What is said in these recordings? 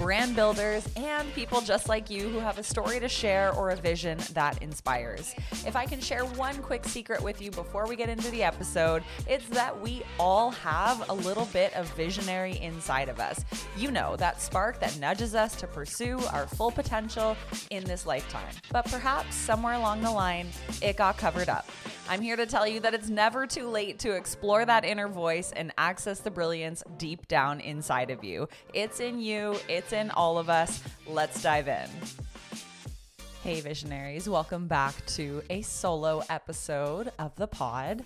brand builders, and people just like you who have a story to share or a vision that inspires. If I can share one quick secret with you before we get into the episode, it's that we all have a little bit of visionary inside of us. You know, that spark that nudges us to pursue our full potential in this lifetime. But perhaps somewhere along the line, it got covered up. I'm here to tell you that it's never too late to explore that inner voice and access the brilliance deep down inside of you. It's in you, it's in all of us. Let's dive in. Hey, visionaries, welcome back to a solo episode of the pod.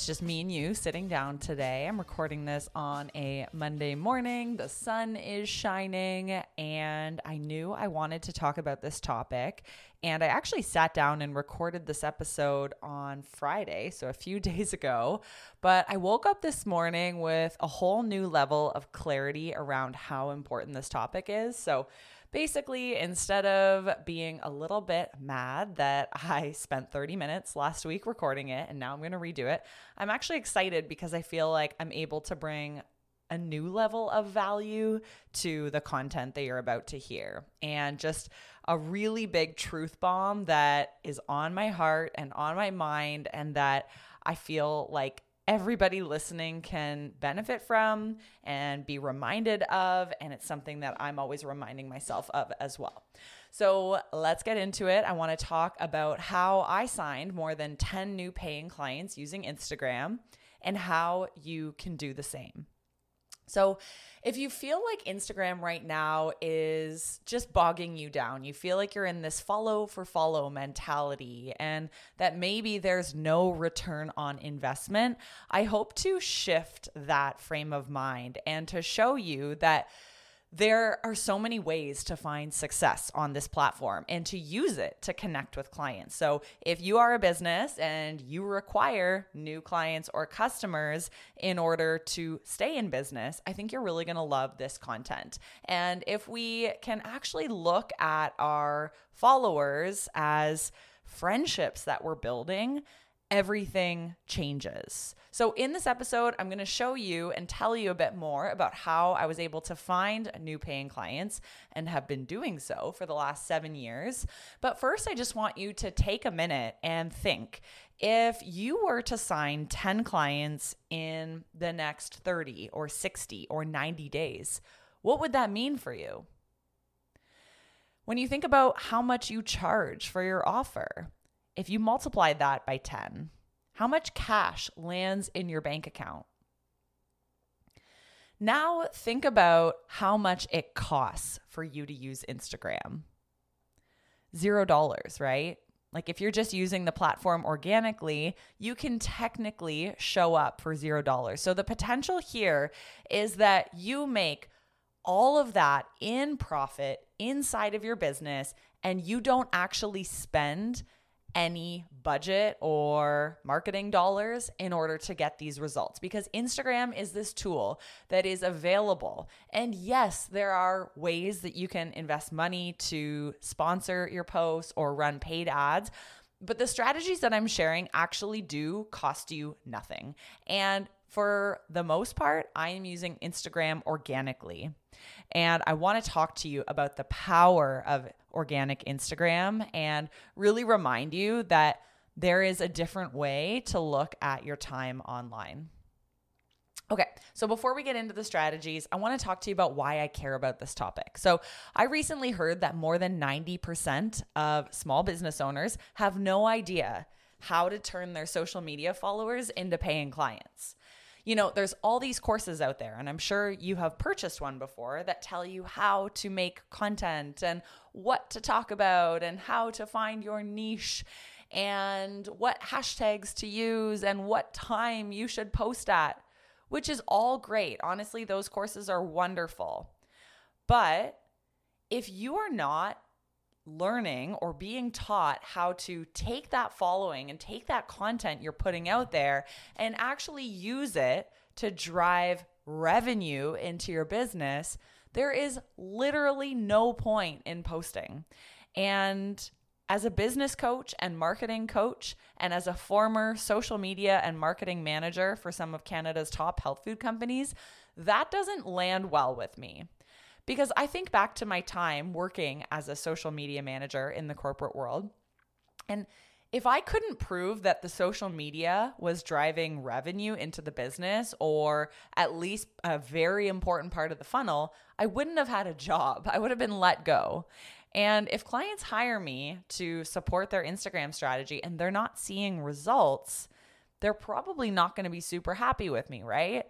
It's just me and you sitting down today. I'm recording this on a Monday morning. The sun is shining, and I knew I wanted to talk about this topic. And I actually sat down and recorded this episode on Friday, so a few days ago. But I woke up this morning with a whole new level of clarity around how important this topic is. So, basically, instead of being a little bit mad that I spent 30 minutes last week recording it and now I'm going to redo it, I'm actually excited because I feel like I'm able to bring a new level of value to the content that you're about to hear. And just a really big truth bomb that is on my heart and on my mind, and that I feel like everybody listening can benefit from and be reminded of. And it's something that I'm always reminding myself of as well. So let's get into it. I want to talk about how I signed more than 10 new paying clients using Instagram and how you can do the same. So, if you feel like Instagram right now is just bogging you down, you feel like you're in this follow for follow mentality and that maybe there's no return on investment, I hope to shift that frame of mind and to show you that there are so many ways to find success on this platform and to use it to connect with clients. So, if you are a business and you require new clients or customers in order to stay in business, I think you're really going to love this content. And if we can actually look at our followers as friendships that we're building, everything changes. So, in this episode, I'm going to show you and tell you a bit more about how I was able to find new paying clients and have been doing so for the last seven years. But first, I just want you to take a minute and think if you were to sign 10 clients in the next 30 or 60 or 90 days, what would that mean for you? When you think about how much you charge for your offer, if you multiply that by 10, how much cash lands in your bank account? Now think about how much it costs for you to use Instagram. Zero dollars, right? Like if you're just using the platform organically, you can technically show up for zero dollars. So the potential here is that you make all of that in profit inside of your business and you don't actually spend any budget or marketing dollars in order to get these results because Instagram is this tool that is available. And yes, there are ways that you can invest money to sponsor your posts or run paid ads. But the strategies that I'm sharing actually do cost you nothing. And for the most part, I am using Instagram organically. And I want to talk to you about the power of organic Instagram and really remind you that there is a different way to look at your time online. Okay, so before we get into the strategies, I want to talk to you about why I care about this topic. So, I recently heard that more than 90% of small business owners have no idea how to turn their social media followers into paying clients you know, there's all these courses out there, and I'm sure you have purchased one before that tell you how to make content and what to talk about and how to find your niche and what hashtags to use and what time you should post at, which is all great. Honestly, those courses are wonderful. But if you are not learning or being taught how to take that following and take that content you're putting out there and actually use it to drive revenue into your business, there is literally no point in posting. And as a business coach and marketing coach, and as a former social media and marketing manager for some of Canada's top health food companies, that doesn't land well with me. Because I think back to my time working as a social media manager in the corporate world. And if I couldn't prove that the social media was driving revenue into the business or at least a very important part of the funnel, I wouldn't have had a job. I would have been let go. And if clients hire me to support their Instagram strategy and they're not seeing results, they're probably not going to be super happy with me, right?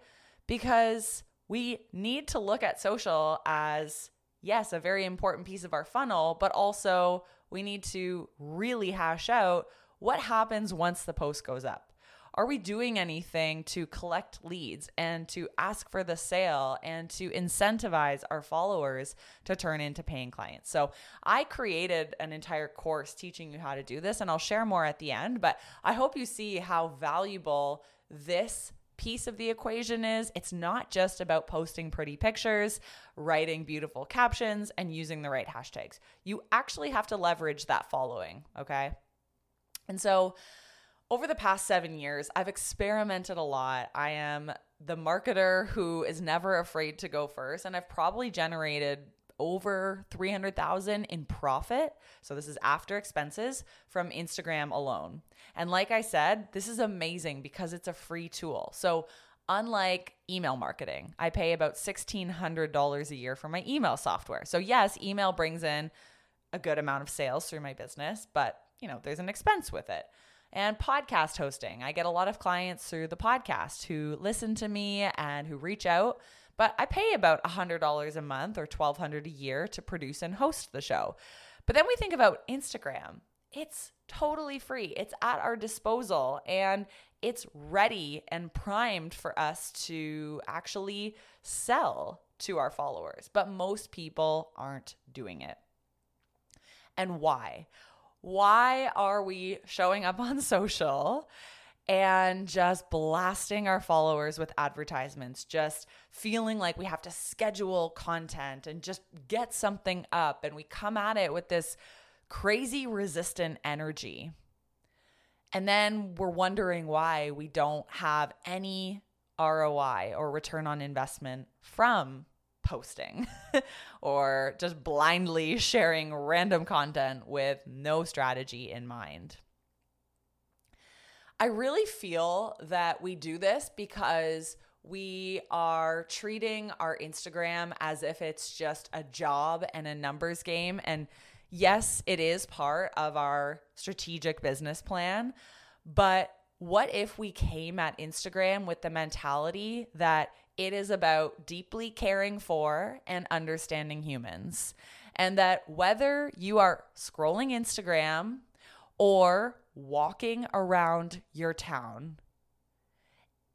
Because we need to look at social as, yes, a very important piece of our funnel, but also we need to really hash out what happens once the post goes up. Are we doing anything to collect leads and to ask for the sale and to incentivize our followers to turn into paying clients? So, I created an entire course teaching you how to do this, and I'll share more at the end. But I hope you see how valuable this piece of the equation is it's not just about posting pretty pictures, writing beautiful captions, and using the right hashtags. You actually have to leverage that following, okay? And so, over the past seven years, I've experimented a lot. I am the marketer who is never afraid to go first, and I've probably generated over 300,000 in profit. So this is after expenses from Instagram alone. And like I said, this is amazing because it's a free tool. So unlike email marketing, I pay about $1600 a year for my email software. So yes, email brings in a good amount of sales through my business, but you know, there's an expense with it and podcast hosting. I get a lot of clients through the podcast who listen to me and who reach out, but I pay about $100 a month or 1200 a year to produce and host the show. But then we think about Instagram. It's totally free. It's at our disposal and it's ready and primed for us to actually sell to our followers. But most people aren't doing it. And why? why are we showing up on social and just blasting our followers with advertisements, just feeling like we have to schedule content and just get something up? And we come at it with this crazy resistant energy. And then we're wondering why we don't have any ROI or return on investment from posting or just blindly sharing random content with no strategy in mind. I really feel that we do this because we are treating our Instagram as if it's just a job and a numbers game. And yes, it is part of our strategic business plan. But what if we came at Instagram with the mentality that it is about deeply caring for and understanding humans. And that whether you are scrolling Instagram or walking around your town,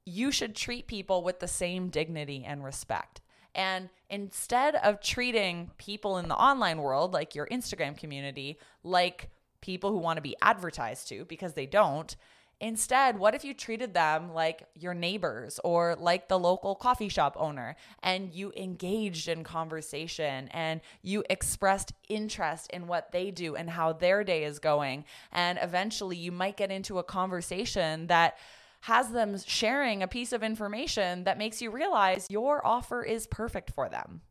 you should treat people with the same dignity and respect. And instead of treating people in the online world, like your Instagram community, like people who want to be advertised to because they don't, Instead, what if you treated them like your neighbors or like the local coffee shop owner and you engaged in conversation and you expressed interest in what they do and how their day is going? And eventually, you might get into a conversation that has them sharing a piece of information that makes you realize your offer is perfect for them.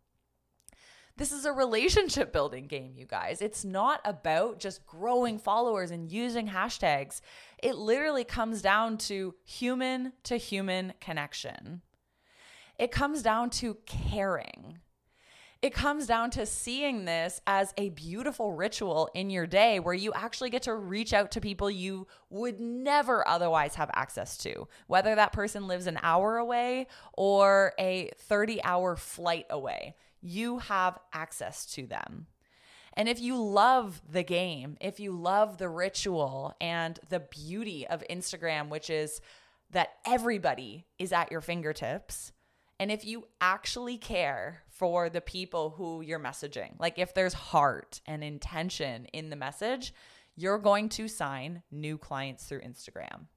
This is a relationship building game, you guys. It's not about just growing followers and using hashtags. It literally comes down to human to human connection. It comes down to caring. It comes down to seeing this as a beautiful ritual in your day where you actually get to reach out to people you would never otherwise have access to, whether that person lives an hour away or a 30 hour flight away you have access to them. And if you love the game, if you love the ritual and the beauty of Instagram, which is that everybody is at your fingertips, And if you actually care for the people who you're messaging, like if there's heart and intention in the message, you're going to sign new clients through Instagram.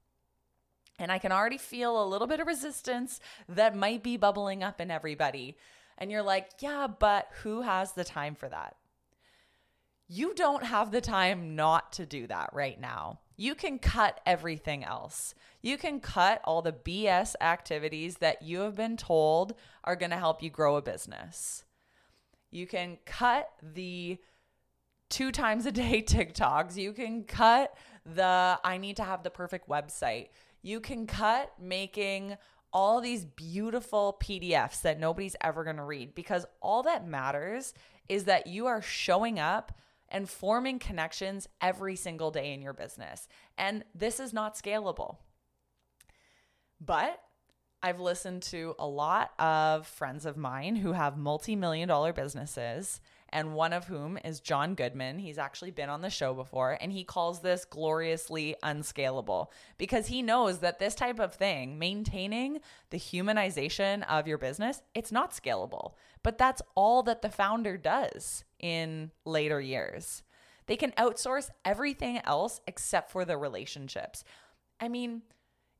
And I can already feel a little bit of resistance that might be bubbling up in everybody. And you're like, yeah, but who has the time for that? You don't have the time not to do that right now. You can cut everything else. You can cut all the BS activities that you have been told are going to help you grow a business. You can cut the two times a day TikToks. You can cut the I need to have the perfect website. You can cut making all these beautiful PDFs that nobody's ever going to read because all that matters is that you are showing up and forming connections every single day in your business. And this is not scalable. But I've listened to a lot of friends of mine who have multi million dollar businesses and one of whom is Jon Goodman. He's actually been on the show before, and he calls this gloriously unscalable because he knows that this type of thing, maintaining the humanization of your business, it's not scalable. But that's all that the founder does in later years. They can outsource everything else except for the relationships. I mean,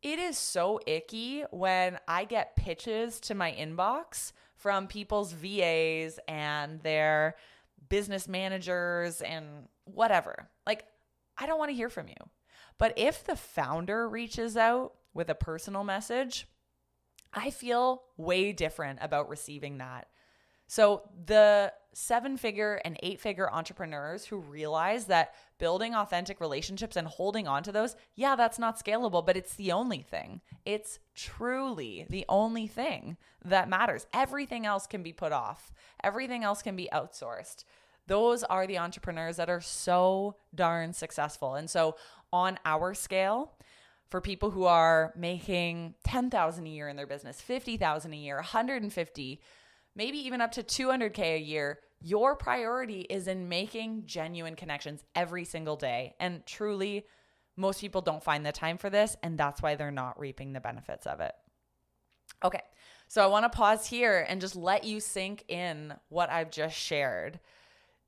it is so icky when I get pitches to my inbox from people's VAs and their business managers and whatever. Like, I don't want to hear from you. But if the founder reaches out with a personal message, I feel way different about receiving that so the seven figure and eight figure entrepreneurs who realize that building authentic relationships and holding on to those, yeah, that's not scalable, but it's the only thing. It's truly the only thing that matters. Everything else can be put off, everything else can be outsourced. Those are the entrepreneurs that are so darn successful. And so on our scale, for people who are making 10,000 a year in their business, 50,000 a year, 150 maybe even up to 200K a year, your priority is in making genuine connections every single day. And truly, most people don't find the time for this, and that's why they're not reaping the benefits of it. Okay, so I want to pause here and just let you sink in what I've just shared.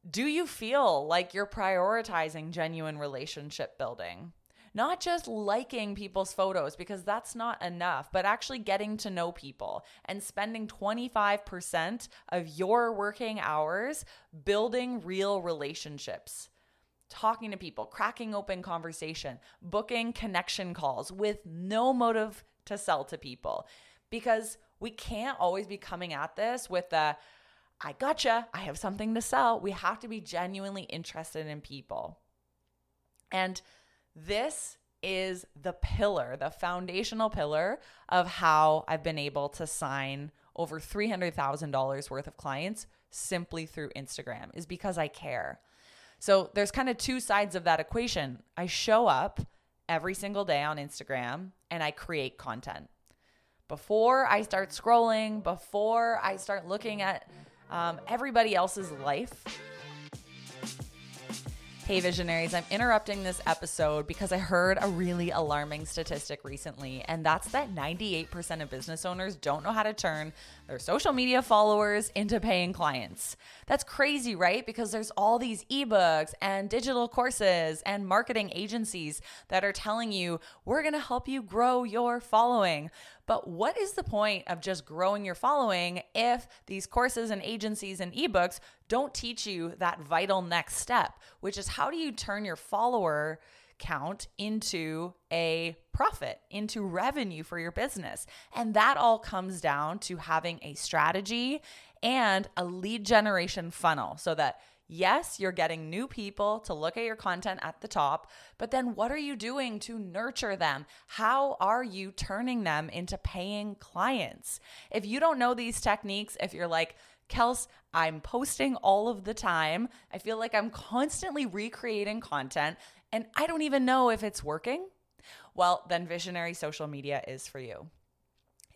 Do you feel like you're prioritizing genuine relationship building? Not just liking people's photos because that's not enough, but actually getting to know people and spending 25% of your working hours building real relationships talking to people, cracking open conversation, booking connection calls with no motive to sell to people. Because we can't always be coming at this with the, I gotcha, I have something to sell. We have to be genuinely interested in people. And this is the pillar, the foundational pillar of how I've been able to sign over $300,000 worth of clients simply through Instagram, is because I care. So there's kind of two sides of that equation. I show up every single day on Instagram and I create content. Before I start scrolling, before I start looking at um, everybody else's life, Hey, visionaries, I'm interrupting this episode because I heard a really alarming statistic recently, and that's that 98% of business owners don't know how to turn their social media followers into paying clients. That's crazy, right? Because there's all these ebooks and digital courses and marketing agencies that are telling you, we're gonna help you grow your following. But what is the point of just growing your following if these courses and agencies and ebooks don't teach you that vital next step, which is how do you turn your follower count into a profit, into revenue for your business? And that all comes down to having a strategy and a lead generation funnel so that Yes, you're getting new people to look at your content at the top, but then what are you doing to nurture them? How are you turning them into paying clients? If you don't know these techniques, if you're like, Kels, I'm posting all of the time, I feel like I'm constantly recreating content, and I don't even know if it's working, well, then Visionary Social Media is for you.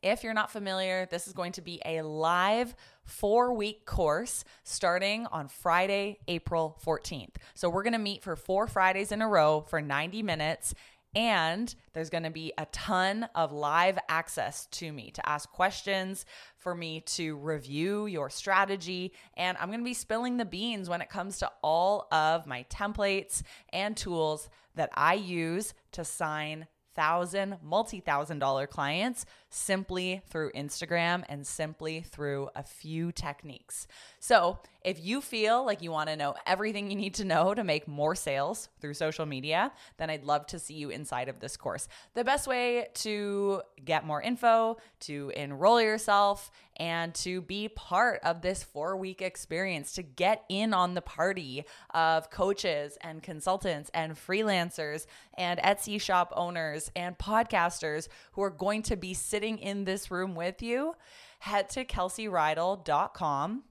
If you're not familiar, this is going to be a live four week course starting on Friday, April 14th. So we're going to meet for four Fridays in a row for 90 minutes And there's going to be a ton of live access to me to ask questions, for me to review your strategy. And I'm going to be spilling the beans when it comes to all of my templates and tools that I use to sign thousand, multi thousand dollar clients simply through Instagram and simply through a few techniques. So, if you feel like you want to know everything you need to know to make more sales through social media, then I'd love to see you inside of this course. The best way to get more info, to enroll yourself, and to be part of this four week experience, to get in on the party of coaches and consultants and freelancers and Etsy shop owners and podcasters who are going to be sitting sitting in this room with you, head to kelseyreidl.com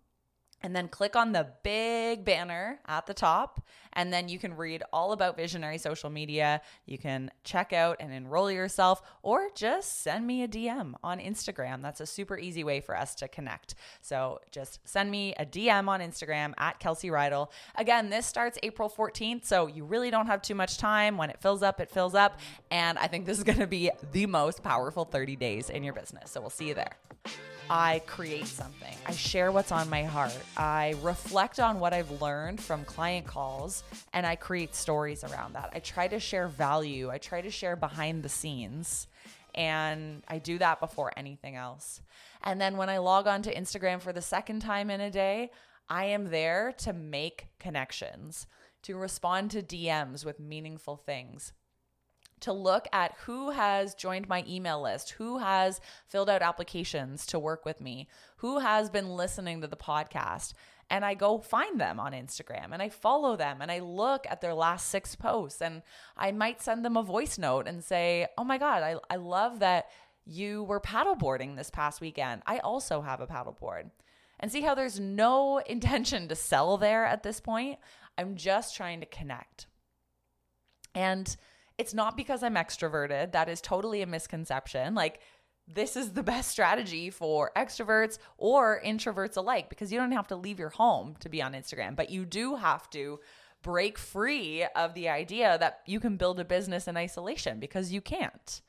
and then click on the big banner at the top and then you can read all about visionary social media. You can check out and enroll yourself or just send me a dm on instagram. That's a super easy way for us to connect. So just send me a dm on instagram at kelsey reidl. Again this starts april 14th so you really don't have too much time. When it fills up it fills up. And i think this is going to be the most powerful 30 days in your business. So we'll see you there I create something. I share what's on my heart. I reflect on what I've learned from client calls and I create stories around that. I try to share value. I try to share behind the scenes. And I do that before anything else. And then when I log on to Instagram for the second time in a day, I am there to make connections, to respond to DMs with meaningful things, to look at who has joined my email list, who has filled out applications to work with me, who has been listening to the podcast. And I go find them on Instagram and I follow them and I look at their last six posts and I might send them a voice note and say, Oh my God, I, I love that you were paddleboarding this past weekend. I also have a paddleboard. And see how there's no intention to sell there at this point. I'm just trying to connect. And it's not because I'm extroverted. That is totally a misconception. Like, this is the best strategy for extroverts or introverts alike because you don't have to leave your home to be on Instagram, but you do have to break free of the idea that you can build a business in isolation because you can't.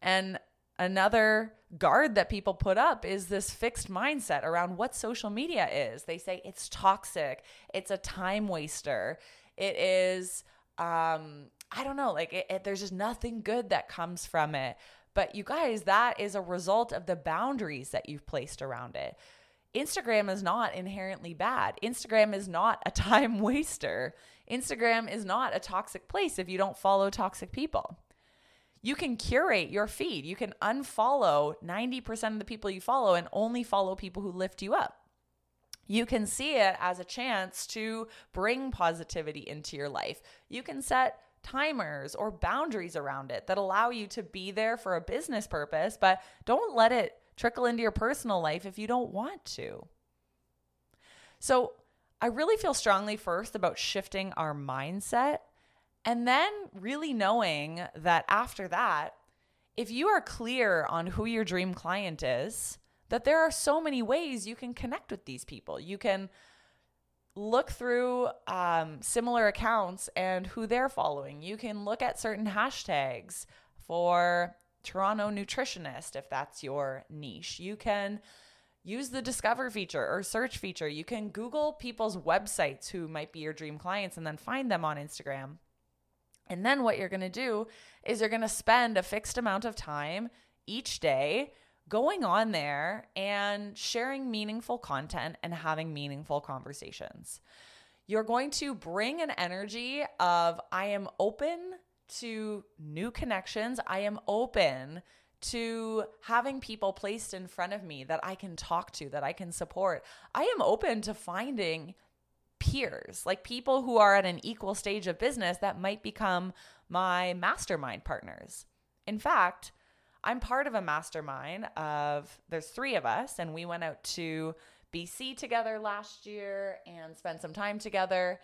And another guard that people put up is this fixed mindset around what social media is. They say it's toxic, it's a time waster, it is um I don't know, like it, it, there's just nothing good that comes from it. But you guys, that is a result of the boundaries that you've placed around it. Instagram is not inherently bad. Instagram is not a time waster. Instagram is not a toxic place if you don't follow toxic people. You can curate your feed. You can unfollow 90% of the people you follow and only follow people who lift you up. You can see it as a chance to bring positivity into your life. You can set timers or boundaries around it that allow you to be there for a business purpose, but don't let it trickle into your personal life if you don't want to. So, I really feel strongly first about shifting our mindset and then really knowing that after that, if you are clear on who your dream client is, that there are so many ways you can connect with these people. You can look through um, similar accounts and who they're following. You can look at certain hashtags for Toronto nutritionist if that's your niche. You can use the discover feature or search feature. You can Google people's websites who might be your dream clients and then find them on Instagram. And then what you're going to do is you're going to spend a fixed amount of time each day going on there and sharing meaningful content and having meaningful conversations. You're going to bring an energy of, I am open to new connections. I am open to having people placed in front of me that I can talk to, that I can support. I am open to finding peers, like people who are at an equal stage of business that might become my mastermind partners. In fact, I'm part of a mastermind of there's three of us, and we went out to BC together last year and spent some time together.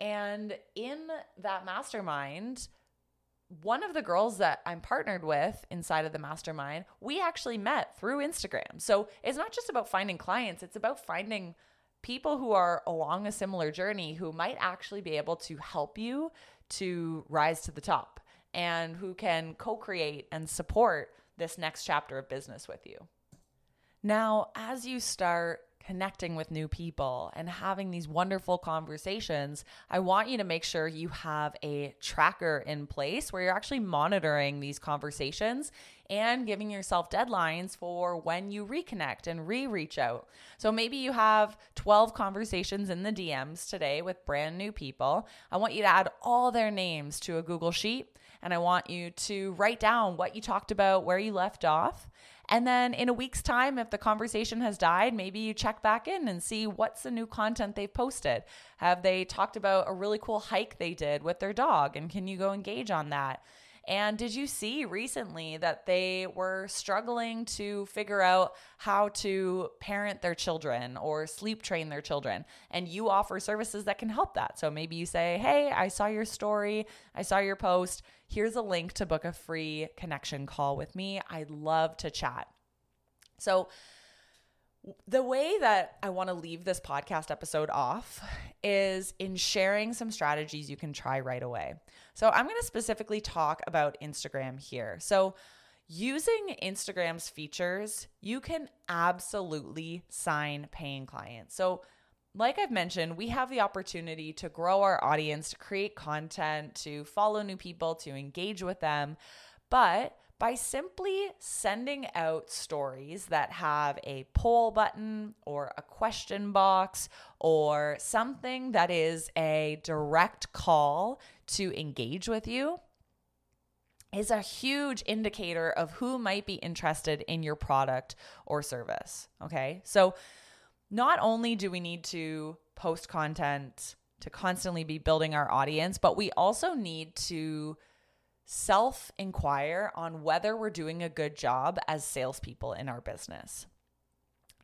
And in that mastermind, one of the girls that I'm partnered with inside of the mastermind, we actually met through Instagram. So it's not just about finding clients, it's about finding people who are along a similar journey who might actually be able to help you to rise to the top and who can co create and support this next chapter of business with you. Now, as you start connecting with new people and having these wonderful conversations, I want you to make sure you have a tracker in place where you're actually monitoring these conversations and giving yourself deadlines for when you reconnect and re reach out. So maybe you have 12 conversations in the DMs today with brand new people. I want you to add all their names to a Google Sheet and I want you to write down what you talked about, where you left off. And then in a week's time, if the conversation has died, maybe you check back in and see what's the new content they've posted. Have they talked about a really cool hike they did with their dog? And can you go engage on that? And did you see recently that they were struggling to figure out how to parent their children or sleep train their children? And you offer services that can help that. So maybe you say, Hey, I saw your story, I saw your post. Here's a link to book a free connection call with me. I'd love to chat. So, the way that I want to leave this podcast episode off is in sharing some strategies you can try right away. So, I'm going to specifically talk about Instagram here. So, using Instagram's features, you can absolutely sign paying clients. So, like I've mentioned, we have the opportunity to grow our audience, to create content, to follow new people, to engage with them. But by simply sending out stories that have a poll button or a question box or something that is a direct call to engage with you is a huge indicator of who might be interested in your product or service. Okay. So, not only do we need to post content to constantly be building our audience, but we also need to self inquire on whether we're doing a good job as salespeople in our business.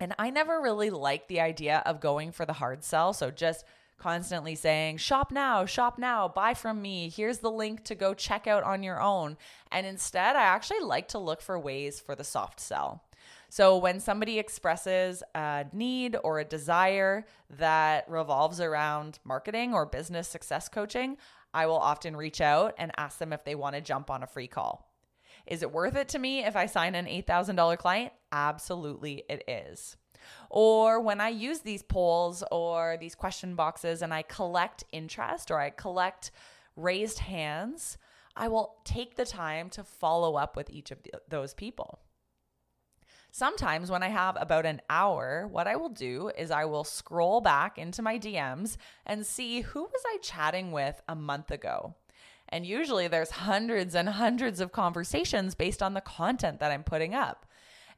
And I never really liked the idea of going for the hard sell. So just constantly saying, shop now, shop now, buy from me. Here's the link to go check out on your own. And instead, I actually like to look for ways for the soft sell. So when somebody expresses a need or a desire that revolves around marketing or business success coaching, I will often reach out and ask them if they want to jump on a free call. Is it worth it to me if I sign an $8,000 client? Absolutely, it is. Or when I use these polls or these question boxes and I collect interest or I collect raised hands, I will take the time to follow up with each of those people. Sometimes, when I have about an hour, what I will do is I will scroll back into my DMs and see who was I chatting with a month ago. And usually there's hundreds and hundreds of conversations based on the content that I'm putting up.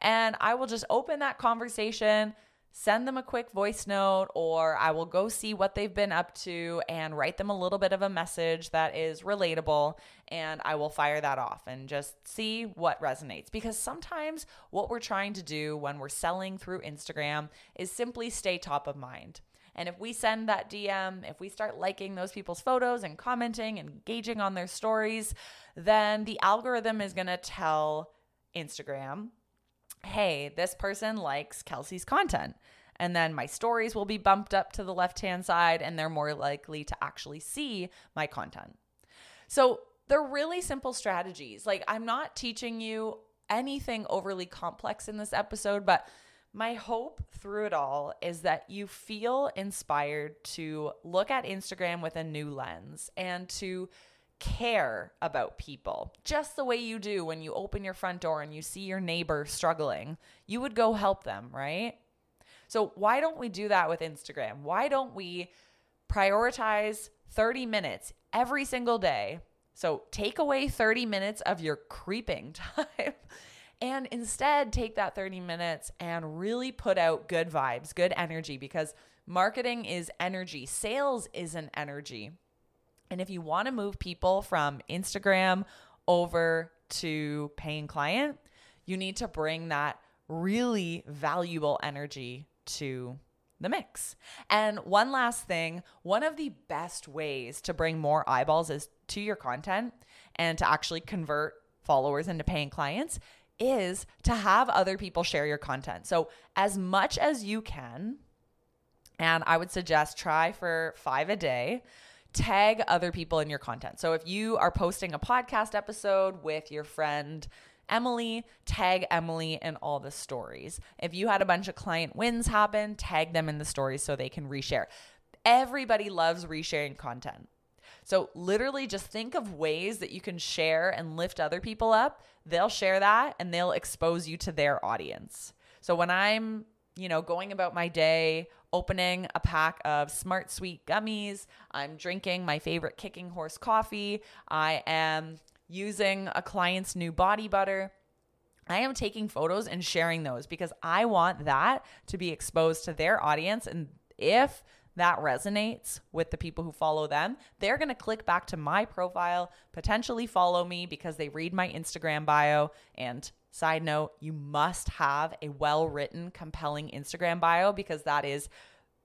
And I will just open that conversation, send them a quick voice note, or I will go see what they've been up to and write them a little bit of a message that is relatable. And I will fire that off and just see what resonates. Because sometimes what we're trying to do when we're selling through Instagram is simply stay top of mind. And if we send that DM, if we start liking those people's photos and commenting and engaging on their stories, then the algorithm is going to tell Instagram hey, this person likes Kelsey's content. And then my stories will be bumped up to the left hand side, and they're more likely to actually see my content. So they're really simple strategies. Like, I'm not teaching you anything overly complex in this episode, but my hope through it all is that you feel inspired to look at Instagram with a new lens and to care about people just the way you do when you open your front door and you see your neighbor struggling. You would go help them, right? So, why don't we do that with Instagram? Why don't we prioritize 30 minutes every single day? So, take away 30 minutes of your creeping time. and instead take that 30 minutes and really put out good vibes, good energy, because marketing is energy, sales is an energy. And if you want to move people from Instagram over to paying client, you need to bring that really valuable energy to the mix. And one last thing, one of the best ways to bring more eyeballs is to your content and to actually convert followers into paying clients is to have other people share your content. So as much as you can, and I would suggest try for 5 a day tag other people in your content. So if you are posting a podcast episode with your friend Emily, tag Emily in all the stories. If you had a bunch of client wins happen, tag them in the stories so they can reshare. Everybody loves resharing content. So, literally, just think of ways that you can share and lift other people up. They'll share that and they'll expose you to their audience. So, when I'm, you know, going about my day, opening a pack of Smart Sweet gummies, I'm drinking my favorite Kicking Horse coffee, I am using a client's new body butter. I am taking photos and sharing those because I want that to be exposed to their audience. And if that resonates with the people who follow them, they're going to click back to my profile, potentially follow me because they read my Instagram bio. And side note, you must have a well written, compelling Instagram bio because that is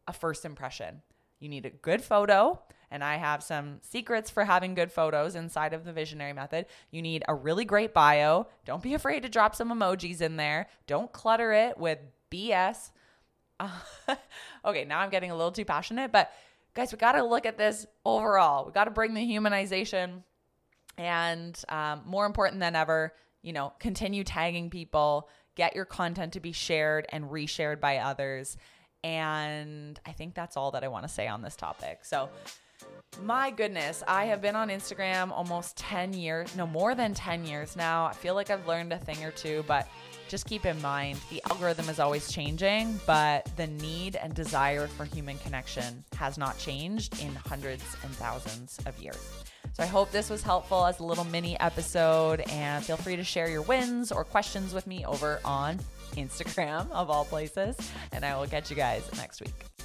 a first impression. You need a good photo. And I have some secrets for having good photos inside of the visionary method. You need a really great bio. Don't be afraid to drop some emojis in there. Don't clutter it with BS. Uh, okay, now I'm getting a little too passionate, but guys, we got to look at this overall. We got to bring the humanization and um, more important than ever, you know, continue tagging people, get your content to be shared and reshared by others. And I think that's all that I want to say on this topic. So, my goodness, I have been on Instagram almost 10 years, no, more than 10 years now. I feel like I've learned a thing or two, but just keep in mind the algorithm is always changing, but the need and desire for human connection has not changed in hundreds and thousands of years. So I hope this was helpful as a little mini episode, and feel free to share your wins or questions with me over on Instagram, of all places, and I will catch you guys next week.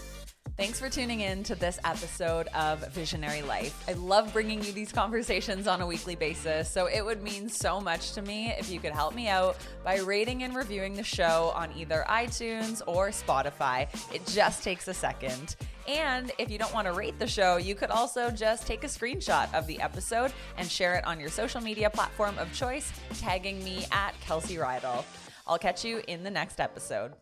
Thanks for tuning in to this episode of Visionary Life. I love bringing you these conversations on a weekly basis, so it would mean so much to me if you could help me out by rating and reviewing the show on either iTunes or Spotify. It just takes a second. And if you don't want to rate the show, you could also just take a screenshot of the episode and share it on your social media platform of choice, tagging me at Kelsey Reidl. I'll catch you in the next episode.